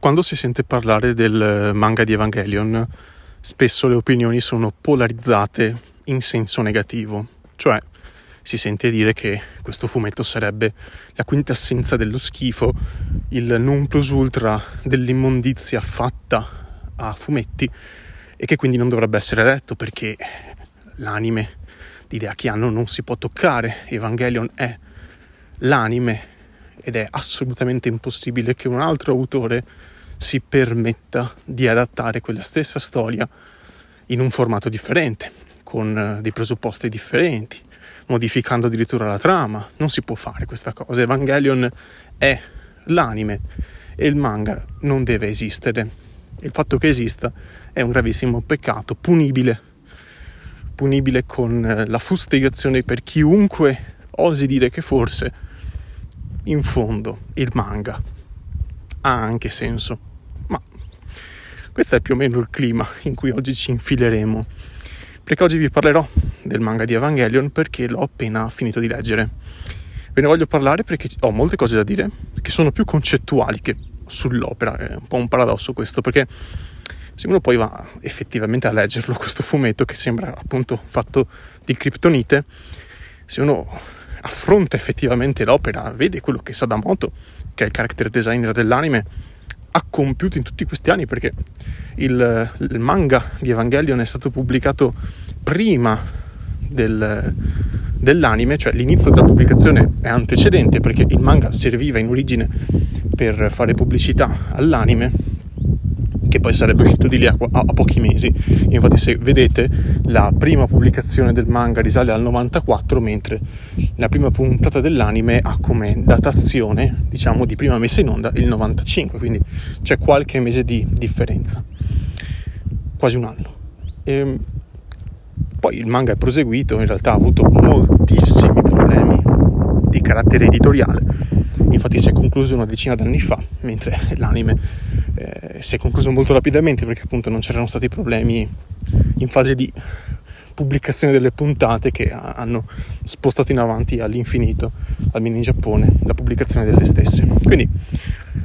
quando si sente parlare del manga di Evangelion, spesso le opinioni sono polarizzate in senso negativo, cioè si sente dire che questo fumetto sarebbe la quintessenza dello schifo, il non plus ultra dell'immondizia fatta a fumetti e che quindi non dovrebbe essere letto perché l'anime di Anno non si può toccare, Evangelion è l'anime ed è assolutamente impossibile che un altro autore si permetta di adattare quella stessa storia in un formato differente, con eh, dei presupposti differenti, modificando addirittura la trama. Non si può fare questa cosa. Evangelion è l'anime e il manga non deve esistere. Il fatto che esista è un gravissimo peccato, punibile, punibile con eh, la fustigazione per chiunque osi dire che forse in fondo il manga ha anche senso. Ma questo è più o meno il clima in cui oggi ci infileremo. Perché oggi vi parlerò del manga di Evangelion perché l'ho appena finito di leggere. Ve ne voglio parlare perché ho molte cose da dire che sono più concettuali che sull'opera. È un po' un paradosso questo perché se uno poi va effettivamente a leggerlo, questo fumetto che sembra appunto fatto di criptonite, se uno affronta effettivamente l'opera, vede quello che Sadamoto, che è il character designer dell'anime, ha compiuto in tutti questi anni perché il, il manga di Evangelion è stato pubblicato prima del, dell'anime, cioè l'inizio della pubblicazione è antecedente perché il manga serviva in origine per fare pubblicità all'anime che poi sarebbe uscito di lì a, a, a, pochi mesi. Infatti, se vedete, la prima pubblicazione del manga risale al 94, mentre la prima puntata dell'anime ha come datazione, diciamo, di prima messa in onda il 95, quindi c'è qualche mese di differenza, quasi un anno. E ehm, poi il manga è proseguito, in realtà ha avuto moltissimi problemi di carattere editoriale, infatti si è concluso una decina d'anni fa, mentre l'anime eh, si è concluso molto rapidamente perché appunto non c'erano stati problemi in fase di pubblicazione delle puntate che hanno spostato in avanti all'infinito, almeno in Giappone, la pubblicazione delle stesse. Quindi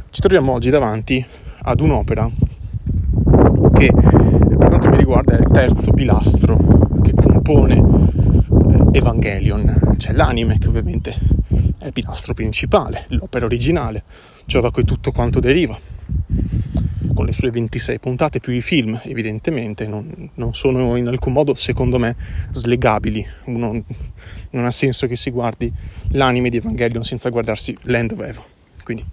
ci troviamo oggi davanti ad un'opera che per quanto mi riguarda è il terzo pilastro che compone eh, Evangelion, c'è l'anime che ovviamente è il pilastro principale, l'opera originale, ciò da cui tutto quanto deriva con le sue 26 puntate più i film, evidentemente, non, non sono in alcun modo, secondo me, slegabili. Uno, non ha senso che si guardi l'anime di Evangelion senza guardarsi Land of Evo. Quindi,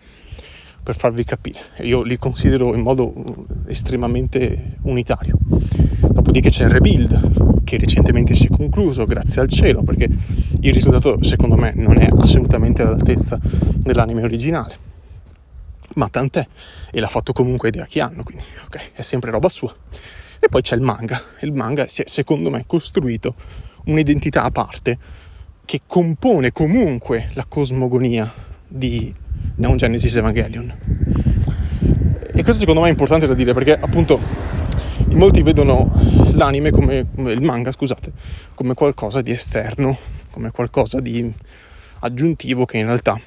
per farvi capire, io li considero in modo estremamente unitario. Dopodiché c'è il Rebuild, che recentemente si è concluso, grazie al cielo, perché il risultato, secondo me, non è assolutamente all'altezza dell'anime originale ma tant'è, e l'ha fatto comunque Hideaki Anno, quindi ok, è sempre roba sua. E poi c'è il manga, il manga si è secondo me costruito un'identità a parte che compone comunque la cosmogonia di Neon Genesis Evangelion. E questo secondo me è importante da dire perché appunto molti vedono l'anime come, il manga, scusate, come qualcosa di esterno, come qualcosa di aggiuntivo che in realtà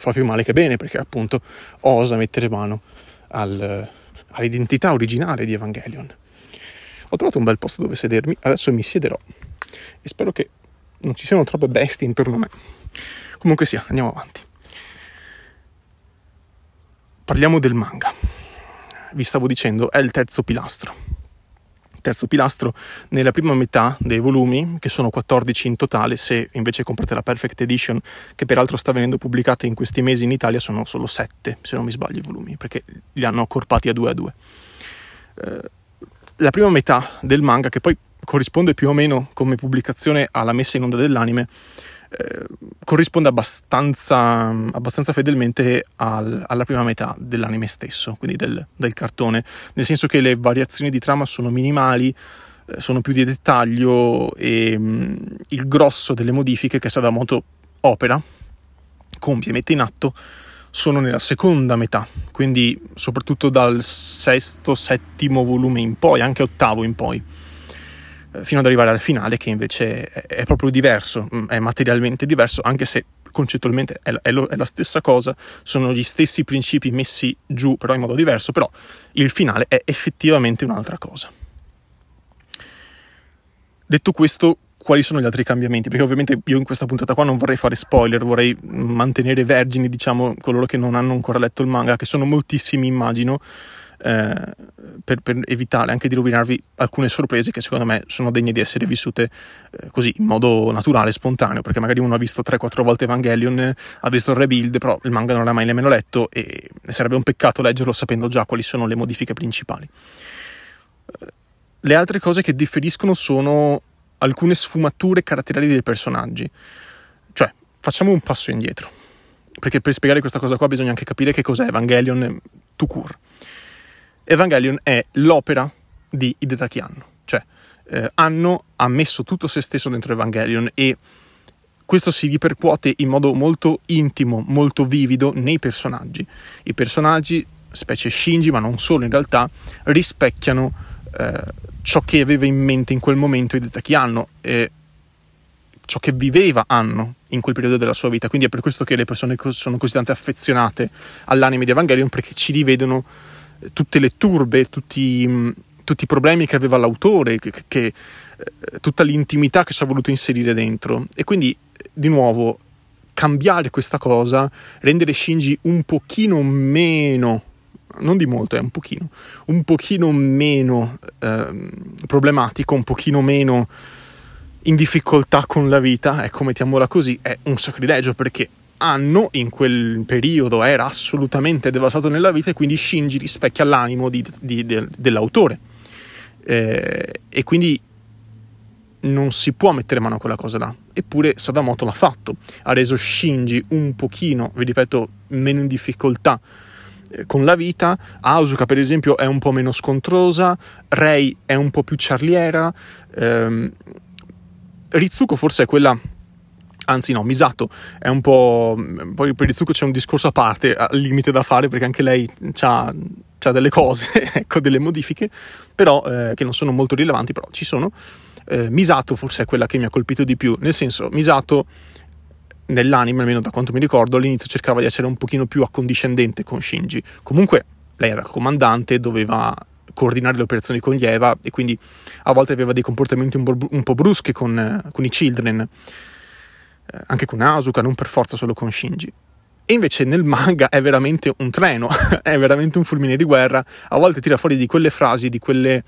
fa più male che bene perché appunto osa mettere mano al, all'identità originale di Evangelion. Ho trovato un bel posto dove sedermi, adesso mi siederò e spero che non ci siano troppe bestie intorno a me. Comunque sia, andiamo avanti. Parliamo del manga. Vi stavo dicendo, è il terzo pilastro terzo pilastro nella prima metà dei volumi, che sono 14 in totale, se invece comprate la Perfect Edition, che peraltro sta venendo pubblicata in questi mesi in Italia, sono solo 7, se non mi sbaglio, i volumi, perché li hanno accorpati a 2 a 2. Eh, la prima metà del manga, che poi corrisponde più o meno come pubblicazione alla messa in onda dell'anime, eh, corrisponde abbastanza, abbastanza fedelmente al, alla prima metà dell'anime stesso, quindi del, del, cartone, nel senso che le variazioni di trama sono minimali, eh, sono più di dettaglio e mh, mm, il grosso delle modifiche che Sadamoto opera, compie, mette in atto, sono nella seconda metà, quindi soprattutto dal sesto, settimo volume in poi, anche ottavo in poi. Eh, fino ad arrivare al finale che invece è, proprio diverso, mm, è materialmente diverso, anche se concettualmente è, lo, è, la stessa cosa, sono gli stessi principi messi giù però in modo diverso, però il finale è effettivamente un'altra cosa. Detto questo, quali sono gli altri cambiamenti? Perché ovviamente io in questa puntata qua non vorrei fare spoiler, vorrei mantenere vergini, diciamo, coloro che non hanno ancora letto il manga, che sono moltissimi, immagino, eh, per, per, evitare anche di rovinarvi alcune sorprese che secondo me sono degne di essere vissute eh, così in modo naturale, spontaneo, perché magari uno ha visto 3-4 volte Evangelion, ha visto il rebuild, però il manga non l'ha mai nemmeno letto e sarebbe un peccato leggerlo sapendo già quali sono le modifiche principali. Le altre cose che differiscono sono alcune sfumature caratteriali dei personaggi. Cioè, facciamo un passo indietro. Perché per spiegare questa cosa qua bisogna anche capire che cos'è Evangelion to cure. Evangelion è l'opera di Hidetaki Anno. Cioè, eh, Anno ha messo tutto se stesso dentro Evangelion e questo si ripercuote in modo molto intimo, molto vivido nei personaggi. I personaggi, specie Shinji, ma non solo in realtà, rispecchiano eh, ciò che aveva in mente in quel momento Hidetaki Anno e ciò che viveva Anno in quel periodo della sua vita. Quindi è per questo che le persone sono così tante affezionate all'anime di Evangelion perché ci rivedono tutte le turbe, tutti, mm, tutti i problemi che aveva l'autore, che, che, eh, tutta l'intimità che ci ha voluto inserire dentro. E quindi, di nuovo, cambiare questa cosa, rendere Shinji un pochino meno non di molto, è un pochino, un pochino meno eh, problematico, un pochino meno in difficoltà con la vita, ecco, mettiamola così, è un sacrilegio perché Anno in quel periodo era assolutamente devastato nella vita e quindi Shinji rispecchia l'animo di, di, de, dell'autore. Eh, e quindi non si può mettere mano a quella cosa là. Eppure Sadamoto l'ha fatto, ha reso Shinji un pochino, vi ripeto, meno in difficoltà eh, con la vita. Asuka, per esempio, è un po' meno scontrosa, Rei è un po' più charliera, ehm, Ritsuko forse è quella anzi no, Misato è un po'... poi per Ritsuko c'è un discorso a parte, al limite da fare, perché anche lei ha delle cose, ecco, delle modifiche, però eh, che non sono molto rilevanti, però ci sono. Eh, Misato forse è quella che mi ha colpito di più, nel senso, Misato nell'anime, almeno da quanto mi ricordo, all'inizio cercava di essere un pochino più accondiscendente con Shinji. Comunque lei era comandante, doveva coordinare le operazioni con gli Eva e quindi a volte aveva dei comportamenti un po', bruschi con, con, i Children, eh, anche con Asuka, non per forza solo con Shinji. E invece nel manga è veramente un treno, è veramente un fulmine di guerra, a volte tira fuori di quelle frasi, di quelle,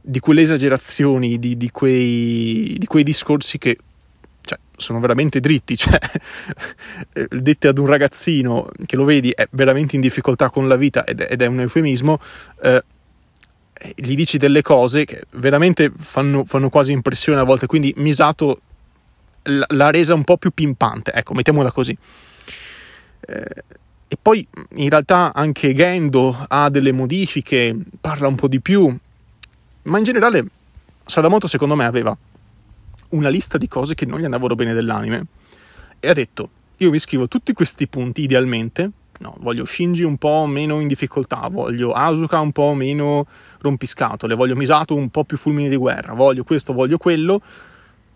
di quelle esagerazioni, di, di, quei, di quei discorsi che cioè, sono veramente dritti, cioè, dette ad un ragazzino che lo vedi è veramente in difficoltà con la vita ed ed è un eufemismo, eh, gli dici delle cose che veramente fanno, fanno, quasi impressione a volte, quindi Misato l'ha resa un po' più pimpante, ecco, mettiamola così. Eh, e poi in realtà anche Gendo ha delle modifiche, parla un po' di più, ma in generale Sadamoto secondo me aveva una lista di cose che non gli andavano bene dell'anime e ha detto io mi scrivo tutti questi punti idealmente no, voglio Shinji un po' meno in difficoltà voglio Asuka un po' meno rompiscatole voglio Misato un po' più fulmine di guerra voglio questo, voglio quello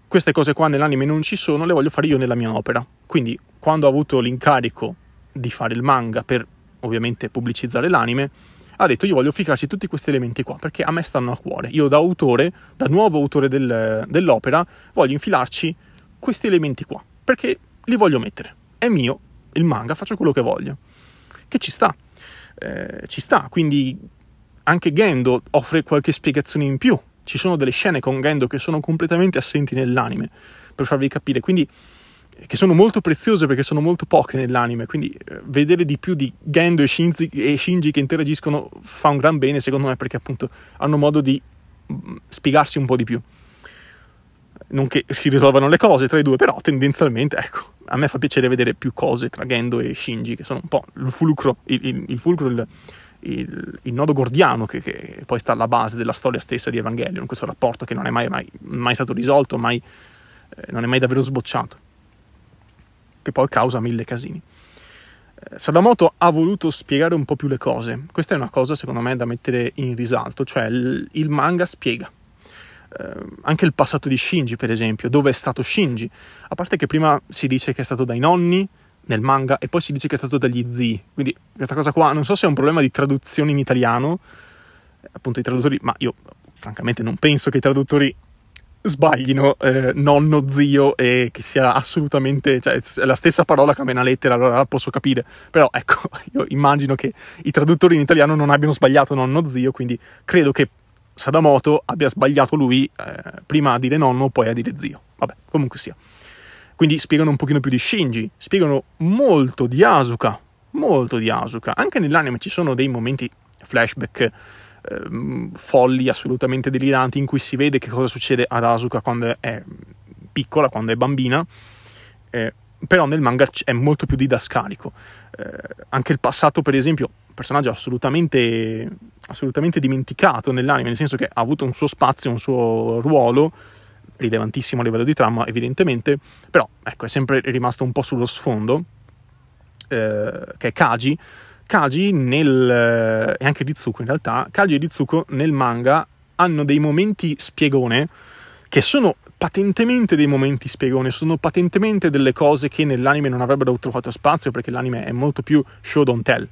queste cose qua nell'anime non ci sono le voglio fare io nella mia opera quindi quando ho avuto l'incarico di fare il manga per ovviamente pubblicizzare l'anime ha detto io voglio ficarci tutti questi elementi qua perché a me stanno a cuore. Io da autore, da nuovo autore del, dell'opera, voglio infilarci questi elementi qua perché li voglio mettere. È mio il manga, faccio quello che voglio. Che ci sta. Eh, ci sta, quindi anche Gendo offre qualche spiegazione in più. Ci sono delle scene con Gendo che sono completamente assenti nell'anime, per farvi capire. Quindi che sono molto preziose perché sono molto poche nell'anime, quindi eh, vedere di più di Gendo e e Shinji, che interagiscono fa un gran bene secondo me perché appunto hanno modo di mm, spiegarsi un po' di più. Non che si risolvano le cose tra i due, però tendenzialmente, ecco, a me fa piacere vedere più cose tra Gendo e Shinji, che sono un po' il fulcro, il, il, il, fulcro, il, il nodo gordiano che, che, poi sta alla base della storia stessa di Evangelion, questo rapporto che non è mai, mai, mai stato risolto, mai, eh, non è mai davvero sbocciato che poi causa mille casini. Eh, Sadamoto ha voluto spiegare un po' più le cose. Questa è una cosa, secondo me, da mettere in risalto, cioè il, il manga spiega. eh, anche il passato di Shinji, per esempio, dove è stato Shinji. A parte che prima si dice che è stato dai nonni nel manga e poi si dice che è stato dagli zii. Quindi questa cosa qua non so se è un problema di traduzione in italiano, appunto i traduttori, ma io francamente non penso che i traduttori sbaglino eh, nonno, zio e che sia assolutamente, cioè è la stessa parola che a me una lettera, allora la posso capire, però ecco, io immagino che i traduttori in italiano non abbiano sbagliato nonno, zio, quindi credo che Sadamoto abbia sbagliato lui eh, prima a dire nonno, poi a dire zio. Vabbè, comunque sia. Quindi spiegano un pochino più di Shinji, spiegano molto di Asuka, molto di Asuka. Anche nell'anime ci sono dei momenti flashback eh, folli, assolutamente deliranti, in cui si vede che cosa succede ad Asuka quando è piccola, quando è bambina. Eh, però nel manga è molto più didascalico. Eh, anche il passato, per esempio, personaggio assolutamente, assolutamente dimenticato nell'anime, nel senso che ha avuto un suo spazio, un suo ruolo, rilevantissimo a livello di trama, evidentemente, però ecco, è sempre rimasto un po' sullo sfondo, eh, che è Kaji. Kaji nel, e anche Ritsuko in realtà, Kaji e Ritsuko nel manga hanno dei momenti spiegone che sono patentemente dei momenti spiegone, sono patentemente delle cose che nell'anime non avrebbero trovato spazio perché l'anime è molto più show don't tell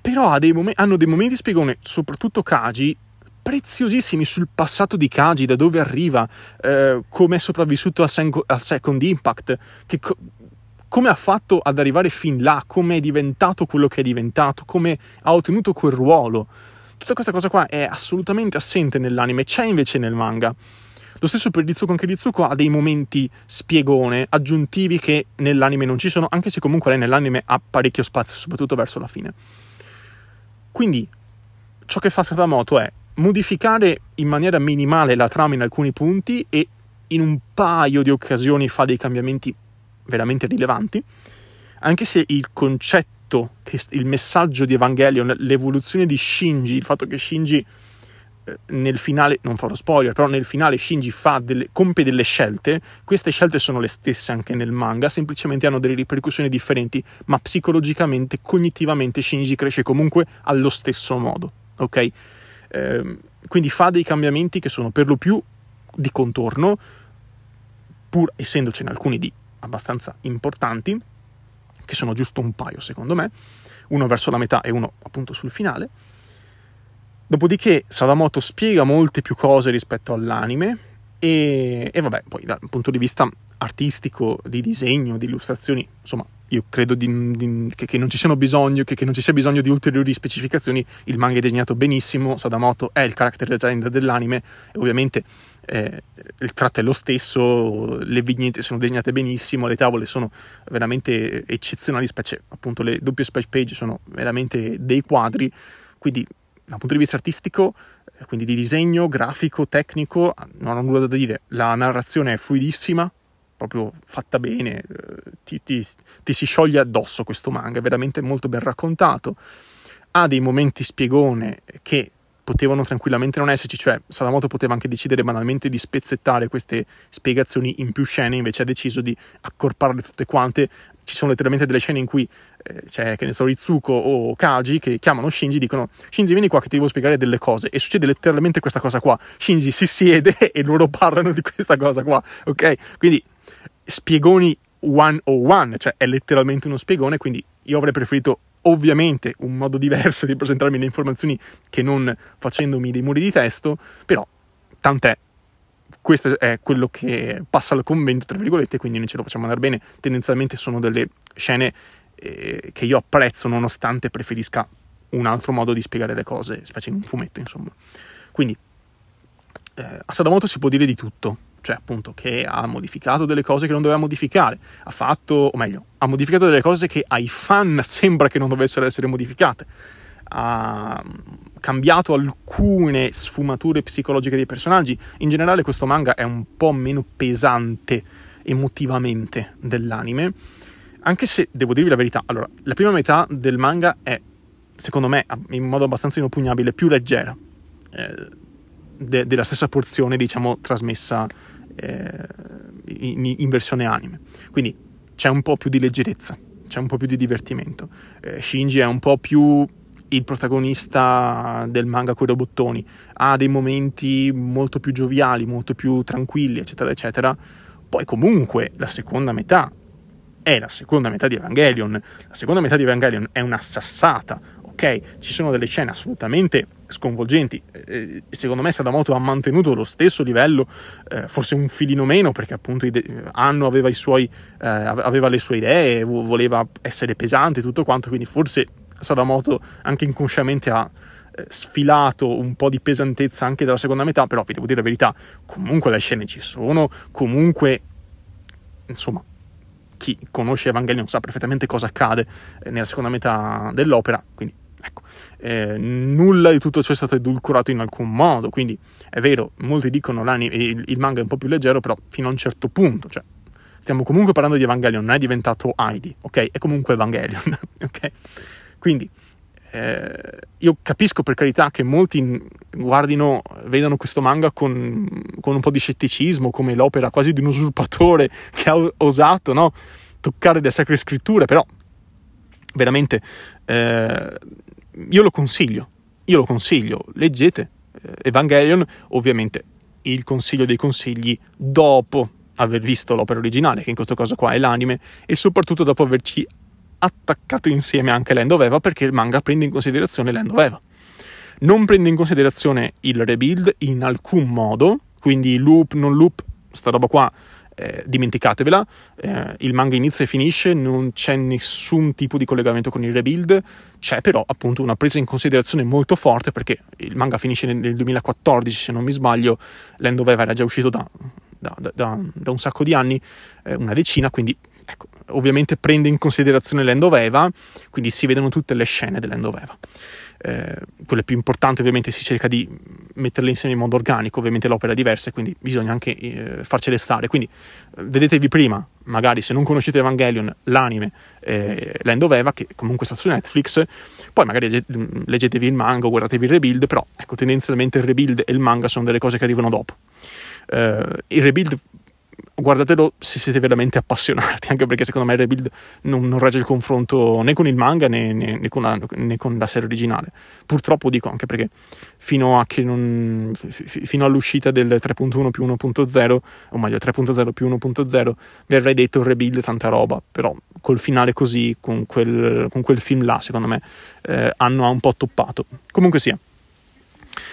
però dei mom- hanno dei momenti spiegone, soprattutto Kaji, preziosissimi sul passato di Kaji, da dove arriva, eh, come è sopravvissuto a, Sen- Second Impact, co- come ha fatto ad arrivare fin là, come è diventato quello che è diventato, come ha ottenuto quel ruolo. Tutta questa cosa qua è assolutamente assente nell'anime, c'è invece nel manga. Lo stesso per Ritsuko, anche Ritsuko ha dei momenti spiegone, aggiuntivi che nell'anime non ci sono, anche se comunque lei nell'anime ha parecchio spazio, soprattutto verso la fine. Quindi ciò che fa Sadamoto è modificare in maniera minimale la trama in alcuni punti e in un paio di occasioni fa dei cambiamenti veramente rilevanti, anche se il concetto, il messaggio di Evangelion, l'evoluzione di Shinji, il fatto che Shinji eh, nel finale, non farò spoiler, però nel finale Shinji delle, compie delle scelte, queste scelte sono le stesse anche nel manga, semplicemente hanno delle ripercussioni differenti, ma psicologicamente, cognitivamente Shinji cresce comunque allo stesso modo, ok? Eh, quindi fa dei cambiamenti che sono per lo più di contorno, pur essendocene alcuni di abbastanza importanti, che sono giusto un paio secondo me, uno verso la metà e uno appunto sul finale, Dopodiché Sadamoto spiega molte più cose rispetto all'anime e, e, vabbè, poi dal punto di vista artistico, di disegno, di illustrazioni, insomma, io credo di, di, che, che, non bisogno, che, che, non ci sia bisogno di ulteriori specificazioni. Il manga è disegnato benissimo, Sadamoto è il character designer dell'anime e ovviamente eh, il tratto è lo stesso, le vignette sono disegnate benissimo, le tavole sono veramente eccezionali, specie appunto le doppie splash page sono veramente dei quadri, quindi dal punto di vista artistico, eh, quindi di disegno, grafico, tecnico, non ho nulla da dire. La narrazione è fluidissima, proprio fatta bene, eh, ti, ti, ti, si scioglie addosso questo manga, è veramente molto ben raccontato. Ha dei momenti spiegone che potevano tranquillamente non esserci, cioè Sadamoto poteva anche decidere banalmente di spezzettare queste spiegazioni in più scene, invece ha deciso di accorparle tutte quante. Ci sono letteralmente delle scene in cui eh, c'è, che ne so, Ritsuko o Kaji che chiamano Shinji e dicono Shinji vieni qua che ti devo spiegare delle cose e succede letteralmente questa cosa qua. Shinji si siede e loro parlano di questa cosa qua, ok? Quindi spiegoni one o one, cioè è letteralmente uno spiegone, quindi io avrei preferito ovviamente un modo diverso di presentarmi le informazioni che non facendomi dei muri di testo, però tant'è. Questo è quello che passa al convento, tra virgolette, quindi noi ce lo facciamo andare bene. Tendenzialmente sono delle scene eh, che io apprezzo, nonostante preferisca un altro modo di spiegare le cose, specie in un fumetto, insomma. Quindi, eh, a Sadamoto si può dire di tutto, cioè appunto che ha modificato delle cose che non doveva modificare, ha fatto, o meglio, ha modificato delle cose che ai fan sembra che non dovessero essere modificate, ha cambiato alcune sfumature psicologiche dei personaggi, in generale questo manga è un po' meno pesante emotivamente dell'anime, anche se devo dirvi la verità, allora, la prima metà del manga è, secondo me, in modo abbastanza inoppugnabile, più leggera. Eh, de- della stessa porzione, diciamo, trasmessa eh, in, in, versione anime. Quindi c'è un po' più di leggerezza, c'è un po' più di divertimento. Eh, Shinji è un po' più il protagonista del manga con i robottoni ha dei momenti molto più gioviali, molto più tranquilli, eccetera, eccetera, poi comunque la seconda metà è la seconda metà di Evangelion. La seconda metà di Evangelion è una sassata, ok? Ci sono delle scene assolutamente sconvolgenti. Eh, secondo me Sadamoto ha mantenuto lo stesso livello, eh, forse un filino meno, perché appunto Anno aveva, suoi, eh, aveva le sue idee, voleva essere pesante e tutto quanto, quindi forse Sadamoto anche inconsciamente ha eh, sfilato un po' di pesantezza anche dalla seconda metà, però vi devo dire la verità, comunque le scene ci sono, comunque insomma chi conosce Evangelion sa perfettamente cosa accade eh, nella seconda metà dell'opera, quindi ecco, eh, nulla di tutto ciò è stato edulcorato in alcun modo, quindi è vero, molti dicono il, il manga è un po' più leggero, però fino a un certo punto, cioè stiamo comunque parlando di Evangelion, non è diventato Heidi, ok? È comunque Evangelion, ok? Quindi eh, io capisco per carità che molti guardino, vedano questo manga con, con, un po' di scetticismo, come l'opera quasi di un usurpatore che ha osato no? toccare le sacre scritture, però veramente eh, io lo consiglio, io lo consiglio, leggete eh, Evangelion, ovviamente il consiglio dei consigli dopo aver visto l'opera originale, che in questo caso qua è l'anime, e soprattutto dopo averci attaccato insieme anche Land of Eva perché il manga prende in considerazione Land of Eva. Non prende in considerazione il rebuild in alcun modo, quindi loop, non loop, sta roba qua eh, dimenticatevela, eh, il manga inizia e finisce, non c'è nessun tipo di collegamento con il rebuild, c'è però appunto una presa in considerazione molto forte perché il manga finisce nel, nel 2014 se non mi sbaglio, Land of era già uscito da, da, da, da un sacco di anni, eh, una decina, quindi ecco, ovviamente prende in considerazione Land of quindi si vedono tutte le scene dell'End of. Eh, quelle più importanti ovviamente si cerca di metterle insieme in modo organico, ovviamente l'opera è diversa, quindi bisogna anche eh, farcele stare. Quindi eh, vedetevi prima, magari se non conoscete Evangelion, l'anime, eh, Land of Eva, che comunque sta su Netflix, poi magari leggetevi il manga o guardatevi il rebuild, però ecco, tendenzialmente il rebuild e il manga sono delle cose che arrivano dopo. Uh, il rebuild guardatelo se siete veramente appassionati, anche perché secondo me il rebuild non, non regge il confronto né con il manga né, né, né, con la, né, con la, serie originale. Purtroppo dico anche perché fino, non, fino all'uscita del 3.1 più 1.0, o meglio 3.0 più 1.0, vi avrei detto il rebuild tanta roba, però col finale così, con quel, con quel film là, secondo me, eh, hanno un po' toppato. Comunque sia.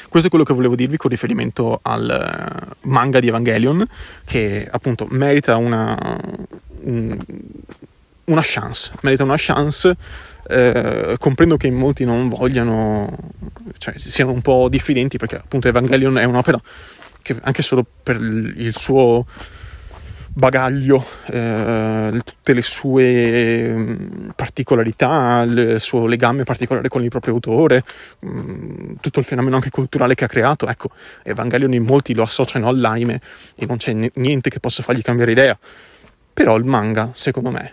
Questo è quello che volevo dirvi con riferimento al eh, manga di Evangelion, che appunto merita una, una chance, merita una chance. Eh, comprendo che molti non vogliano, cioè siano un po' diffidenti perché appunto Evangelion è un'opera che anche solo per il suo bagaglio, eh, tutte le sue mm, particolarità, il suo legame particolare con il proprio autore, mm, tutto il fenomeno anche culturale che ha creato. Ecco, Evangelion in molti lo associano all'anime e non c'è niente che possa fargli cambiare idea. Però il manga, secondo me,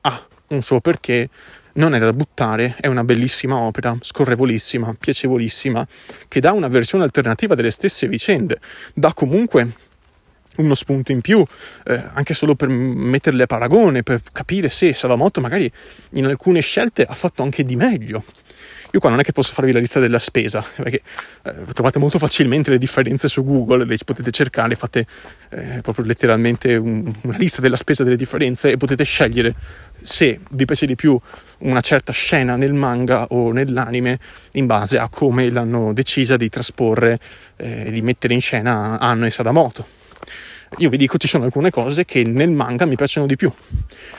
ha un suo perché, non è da buttare, è una bellissima opera, scorrevolissima, piacevolissima, che dà una versione alternativa delle stesse vicende, dà comunque uno spunto in più, eh, anche solo per metterle a paragone, per capire se Savamoto magari in alcune scelte ha fatto anche di meglio. Io qua non è che posso farvi la lista della spesa, perché eh, trovate molto facilmente le differenze su Google, le potete cercare, fate eh, proprio letteralmente un, una lista della spesa delle differenze e potete scegliere se vi piace di più una certa scena nel manga o nell'anime in base a come l'hanno decisa di trasporre e eh, di mettere in scena Anno e Sadamoto io vi dico ci sono alcune cose che nel manga mi piacciono di più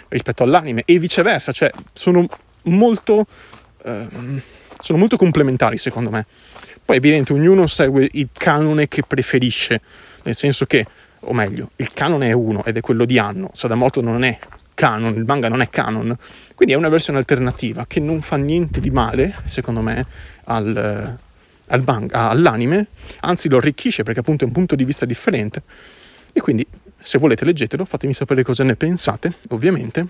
rispetto all'anime e viceversa, cioè sono molto, eh, sono molto complementari secondo me. Poi è evidente, ognuno segue il canone che preferisce, nel senso che, o meglio, il canone è uno ed è quello di Anno, Sadamoto non è canon, il manga non è canon, quindi è una versione alternativa che non fa niente di male, secondo me, al, al all'anime, anzi lo arricchisce perché appunto è un punto di vista differente e quindi se volete leggetelo, fatemi sapere cosa ne pensate, ovviamente.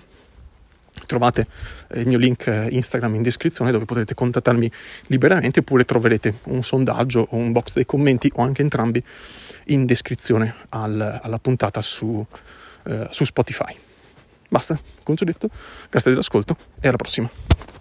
Trovate eh, il mio link eh, Instagram in descrizione dove potete contattarmi liberamente oppure troverete un sondaggio o un box dei commenti o anche entrambi in descrizione al, alla puntata su, uh, su Spotify. Basta, come ho detto, grazie dell'ascolto e alla prossima.